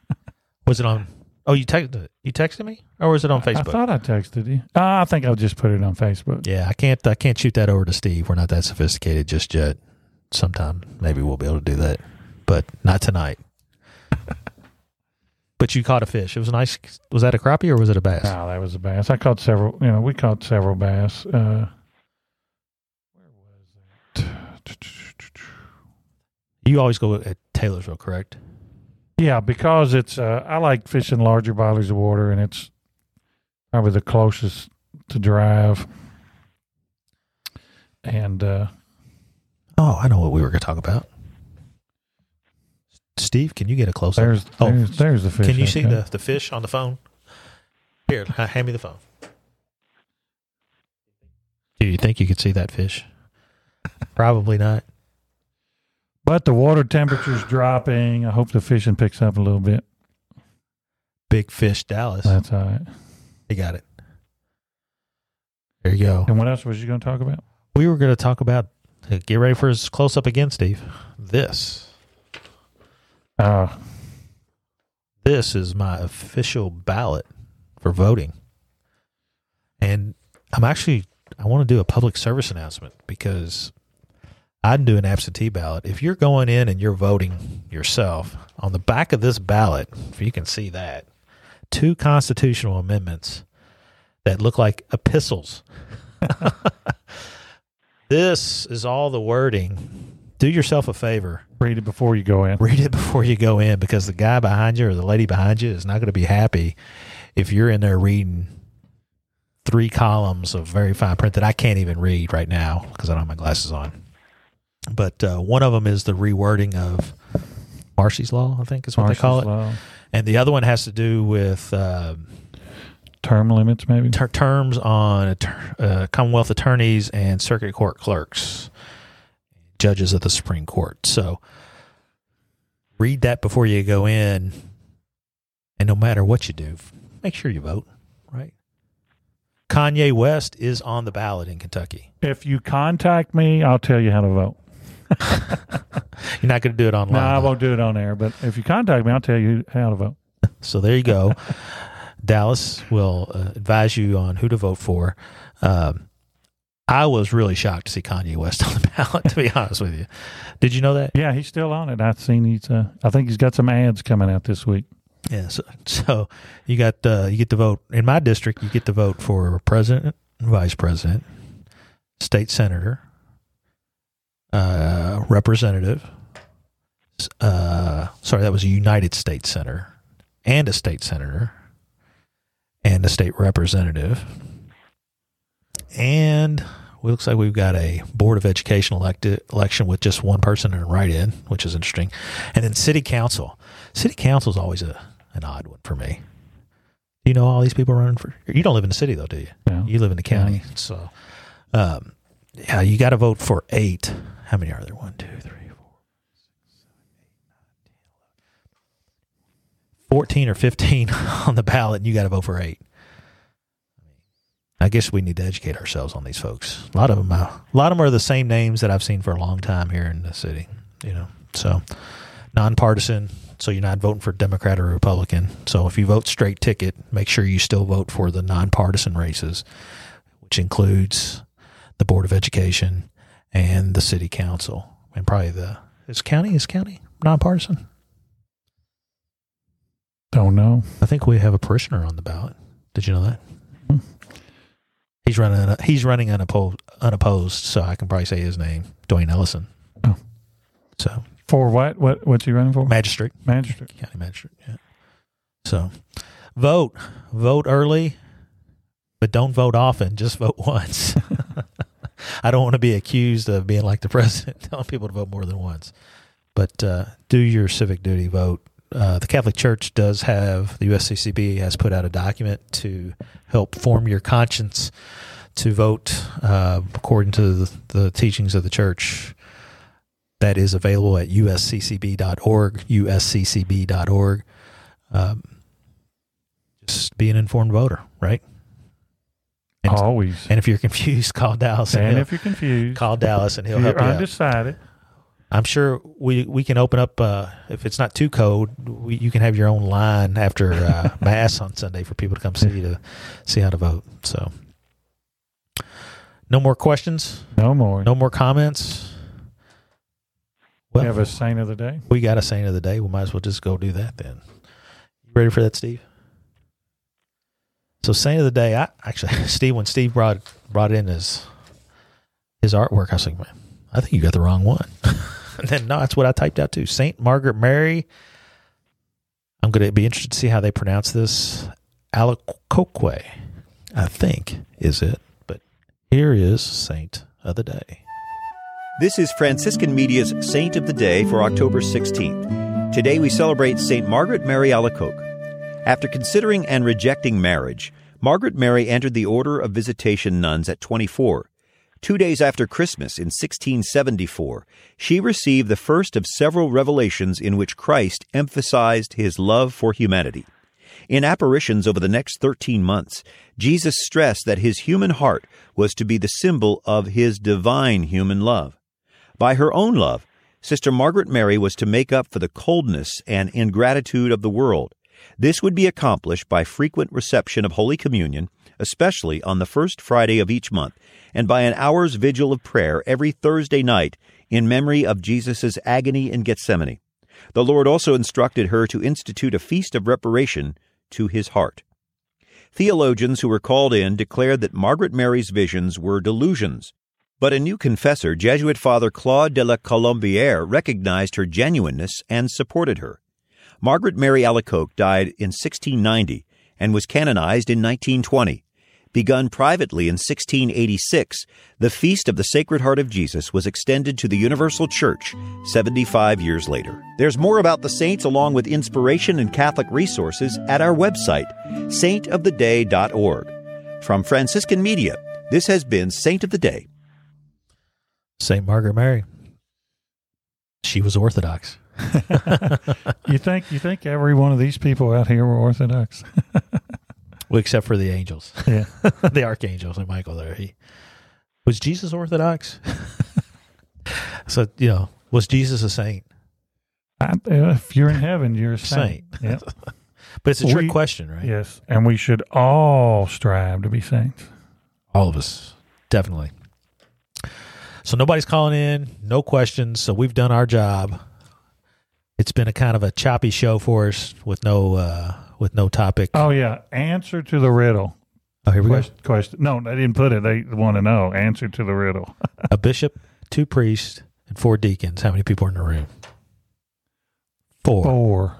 [laughs] Was it on? Oh, you texted you texted me, or was it on Facebook? I thought I texted you. Uh, I think I'll just put it on Facebook. Yeah, I can't. I can't shoot that over to Steve. We're not that sophisticated just yet. Sometime maybe we'll be able to do that, but not tonight. But you caught a fish. It was nice. Was that a crappie or was it a bass? No, that was a bass. I caught several. You know, we caught several bass. Uh, where was that? You always go at Taylorsville, correct? Yeah, because it's. Uh, I like fishing larger bodies of water, and it's probably the closest to drive. And uh, Oh, I know what we were going to talk about. Steve, can you get a close up? there's Oh, there's, there's the fish. Can you see the, the fish on the phone? Here, hand me the phone. Do you think you could see that fish? Probably not. But the water temperature's dropping. I hope the fishing picks up a little bit. Big fish, Dallas. That's all right. You got it. There you go. And what else was you going to talk about? We were going to talk about. uh, Get ready for his close up again, Steve. This. Uh, This is my official ballot for voting. And I'm actually, I want to do a public service announcement because I'd do an absentee ballot. If you're going in and you're voting yourself, on the back of this ballot, if you can see that, two constitutional amendments that look like epistles. [laughs] this is all the wording. Do yourself a favor read it before you go in. read it before you go in because the guy behind you or the lady behind you is not going to be happy if you're in there reading three columns of very fine print that I can't even read right now because I don't have my glasses on. But uh, one of them is the rewording of Marsy's Law, I think is what they call it. Law. And the other one has to do with uh, Term limits, maybe. ter- terms on uh, Commonwealth attorneys and circuit court clerks, judges of the Supreme Court. So read that before you go in, and no matter what you do, make sure you vote. Right? Kanye West is on the ballot in Kentucky. If you contact me, I'll tell you how to vote. [laughs] You're not going to do it online. No, I won't do it on air, but if you contact me, I'll tell you how to vote. [laughs] So there you go. [laughs] Dallas will uh, advise you on who to vote for. Um, I was really shocked to see Kanye West on the [laughs] ballot. To be honest with you, did you know that? Yeah, he's still on it. I've seen he's. Uh, I think he's got some ads coming out this week. Yeah. So, so you got uh, you get to vote in my district. You get to vote for president, vice president, state senator, uh, representative. Uh, sorry, that was a United States senator and a state senator and a state representative. And it looks like we've got a board of education elected election with just one person in a write-in, which is interesting. And then city council. City council is always a an odd one for me. You know all these people running for. You don't live in the city though, do you? You live in the county, so um, yeah, you got to vote for eight. How many are there? One, two, three, four, six, seven, eight, nine, 10, 11, 14 or 15 [laughs] on the ballot, and you got to vote for eight. I guess we need to educate ourselves on these folks. A lot of them, uh, a lot of them are the same names that I've seen for a long time here in the city. You know, so nonpartisan. So you're not voting for Democrat or Republican. So if you vote straight ticket, make sure you still vote for the nonpartisan races, which includes the Board of Education and the City Council, and probably the is county is county nonpartisan. Don't know. I think we have a parishioner on the ballot. Did you know that? He's running. He's running unopposed, unopposed, so I can probably say his name, Dwayne Ellison. Oh. So For what? What? What's he running for? magistrate, Magistrate. county magistrate. Yeah. So vote, vote early, but don't vote often. Just vote [laughs] once. [laughs] I don't want to be accused of being like the [laughs] president, telling people to vote more than once. But uh, do your civic duty. Vote. Uh, the Catholic Church does have the USCCB has put out a document to help form your conscience to vote uh, according to the, the teachings of the Church. That is available at usccb.org. usccb.org. Um, just be an informed voter, right? And, Always. and if you're [laughs] confused, call Dallas. And, And if you're confused, call Dallas, and he'll help you're you out. I'm sure we we can open up uh, if it's not too cold. We, you can have your own line after uh, [laughs] mass on Sunday for people to come see to see how to vote. So, no more questions. No more. No more comments. we have a saint of the day. we got a saint of the day. We might as well just go do that then. You ready for that, Steve? So saint of the day, I actually [laughs] Steve when Steve brought brought in his his artwork, I was like, man, I think you got the wrong one. [laughs] [laughs] then no, that's what I typed out too. Saint Margaret Mary. I'm gonna be interested to see how they pronounce this. Alacoque, I think, is it. But here is Saint of the Day. This is Franciscan Media's Saint of the Day for October 16th. Today we celebrate St. Margaret Mary Alacoque. After considering and rejecting marriage, Margaret Mary entered the Order of Visitation Nuns at 24. Two days after Christmas in 1674, she received the first of several revelations in which Christ emphasized his love for humanity. In apparitions over the next 13 months, Jesus stressed that his human heart was to be the symbol of his divine human love. By her own love, Sister Margaret Mary was to make up for the coldness and ingratitude of the world. This would be accomplished by frequent reception of Holy Communion, especially on the first Friday of each month, and by an hour's vigil of prayer every Thursday night in memory of Jesus' agony in Gethsemane. The Lord also instructed her to institute a feast of reparation to his heart. Theologians who were called in declared that Margaret Mary's visions were delusions. But a new confessor, Jesuit Father Claude de la Colombière, recognized her genuineness and supported her. Margaret Mary Alacoque died in 1690 and was canonized in 1920. Begun privately in 1686, the Feast of the Sacred Heart of Jesus was extended to the Universal Church 75 years later. There's more about the saints along with inspiration and Catholic resources at our website, saintoftheday.org. From Franciscan Media, this has been Saint of the Day. Saint Margaret Mary. She was Orthodox. [laughs] You think you think every one of these people out here were Orthodox? [laughs] Well, except for the angels, [laughs] Yeah. [laughs] the archangels, and Michael. There, he was Jesus Orthodox. [laughs] so you know, was Jesus a saint? I, if you're in heaven, you're a saint. Saint. Yep. But it's a trick We- question, right? Yes, and we should all strive to be saints. All of us, definitely. So nobody's calling in, no questions. So we've done our job. It's been a kind of a choppy show for us with no uh, with no topic. Oh yeah, answer to the riddle. Oh, here we go. Question, question. No, they didn't put it. They want to know. Answer to the riddle. [laughs] A bishop, two priests, and four deacons. How many people are in the room? Four. Four.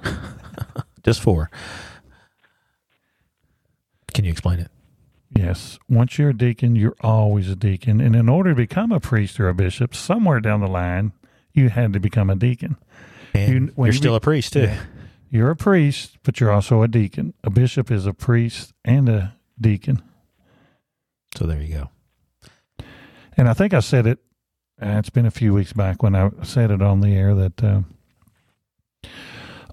[laughs] Just four. Can you explain it? Yes. Once you're a deacon, you're always a deacon. And in order to become a priest or a bishop, somewhere down the line, you had to become a deacon. And You- are you still be- a priest too. Yeah. You're a priest, but you're also a deacon. A bishop is a priest and a deacon. So there you go. And I think I said it, uh, it's been a few weeks back when I said it on the air that uh,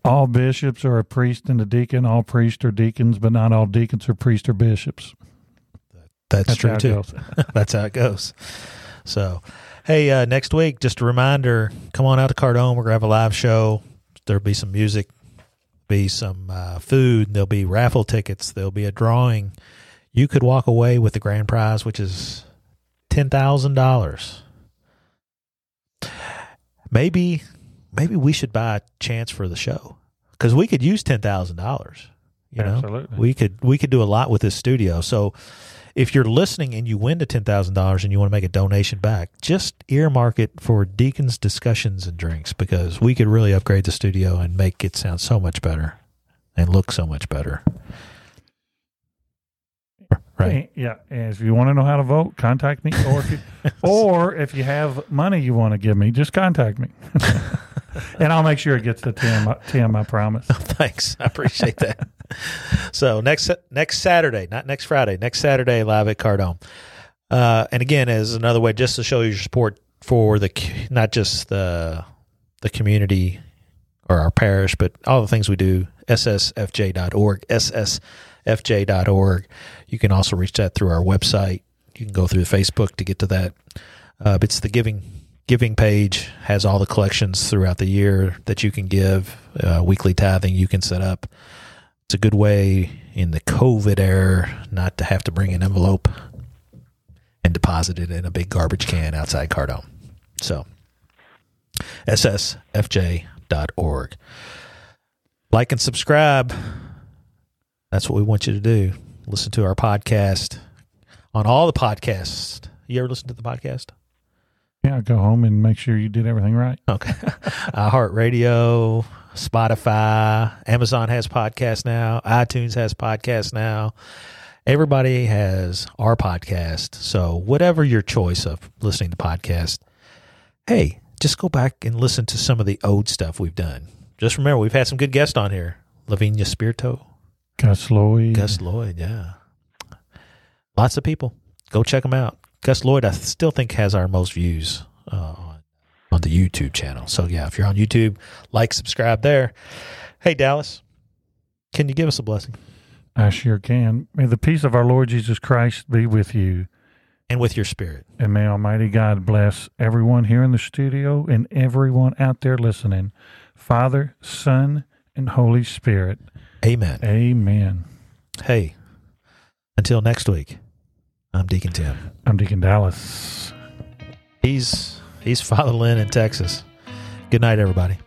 all bishops are a priest and a deacon, all priests are deacons, but not all deacons are priests or bishops. That's, That's true too. [laughs] That's how it goes. So, hey, uh, next week, just a reminder: come on out to Cardome. We're gonna have a live show. There'll be some music, be some uh, food. There'll be raffle tickets. There'll be a drawing. You could walk away with the grand prize, which is ten thousand dollars. Maybe, maybe we should buy a chance for the show because we could use ten thousand dollars. You know, we could we could do a lot with this studio. So if you're listening and you win the ten thousand dollars and you want to make a donation back, just earmark it for Deacons discussions and drinks because we could really upgrade the studio and make it sound so much better and look so much better. Right. Yeah. And if you want to know how to vote, contact me. Or if you, [laughs] or if you have money you want to give me, just contact me. [laughs] and I'll make sure it gets to Tim. Tim, I promise. [laughs] Thanks. I appreciate that. so next next Saturday, not next Friday, next Saturday, live at Cardome. Uh, and again, as another way just to show your support for the not just the the community or our parish, but all the things we do. Ssfj.org, ssfj.org, SSFJ.org. You can also reach that through our website. You can go through Facebook to get to that. Uh, it's the giving giving page has all the collections throughout the year that you can give. Uh, weekly tithing you can set up. It's a good way in the COVID era not to have to bring an envelope and deposit it in a big garbage can outside Cardome. So, ssfj.org. Like and subscribe. That's what we want you to do. Listen to our podcast on all the podcasts. You ever listen to the podcast? Yeah, go home and make sure you did everything right. Okay. [laughs] iHeartRadio, Spotify, Amazon has podcasts now, iTunes has podcasts now. Everybody has our podcast. So, whatever your choice of listening to podcast, hey, just go back and listen to some of the old stuff we've done. Just remember, we've had some good guests on here. Lavinia Spirito, Gus Lloyd. Gus Lloyd, yeah. Lots of people. Go check them out. Gus Lloyd, I still think has our most views uh, on on the YouTube channel. So yeah, if you're on YouTube, like, subscribe there. Hey Dallas, can you give us a blessing I sure can. May the peace of our Lord Jesus Christ be with you. and with your spirit? And may Almighty God bless everyone here in the studio and everyone out there listening. Father, Son, and Holy Spirit. Amen. Amen. Hey, until next week, I'm Deacon Tim. I'm Deacon Dallas. He's he's Father Lynn in Texas. Good night, everybody.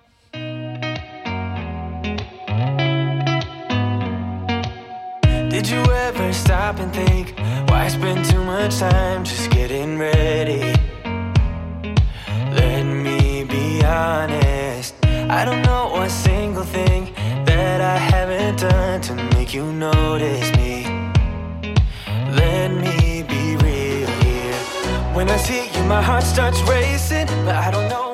Did you ever stop and think why I spend too much time just getting ready? You notice me. Let me be real here. When I see you, my heart starts racing, but I don't know